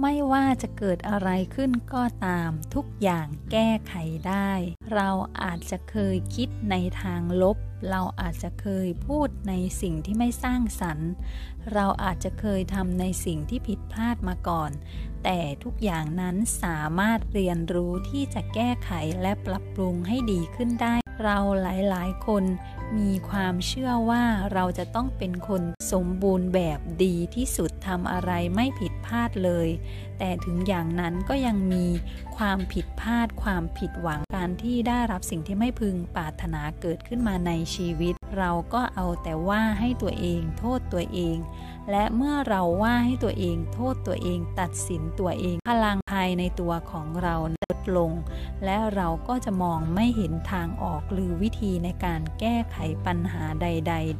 ไม่ว่าจะเกิดอะไรขึ้นก็ตามทุกอย่างแก้ไขได้ เราอาจจะเคยคิดในทางลบ เราอาจจะเคยพูดในสิ่งที่ไม่สร้างสรรค์ เราอาจจะเคยทำในสิ่งที่ผิดพลาดมาก่อน แต่ทุกอย่างนั้นสามารถเรียนรู้ที่จะแก้ไขและปรับปรุงให้ดีขึ้นได้ เราหลายๆ คนมีความเชื่อว่าเราจะต้องเป็นคน สมบูรณ์แบบดีที่สุดทำอะไรไม่ผิดพลาดเลย แต่ถึงอย่างนั้นก็ยังมีความผิดพลาดความผิดหวังการที่ได้รับสิ่งที่ไม่พึงปรารถนาเกิดขึ้นมาในชีวิต เราก็เอาแต่ว่าให้ตัวเองโทษตัวเอง และเมื่อเราว่าให้ตัวเองโทษตัวเองตัดสินตัวเอง พลังภายในตัวของเราลดลง และเราก็จะมองไม่เห็นทางออกหรือวิธีในการแก้ไขปัญหาใด ๆ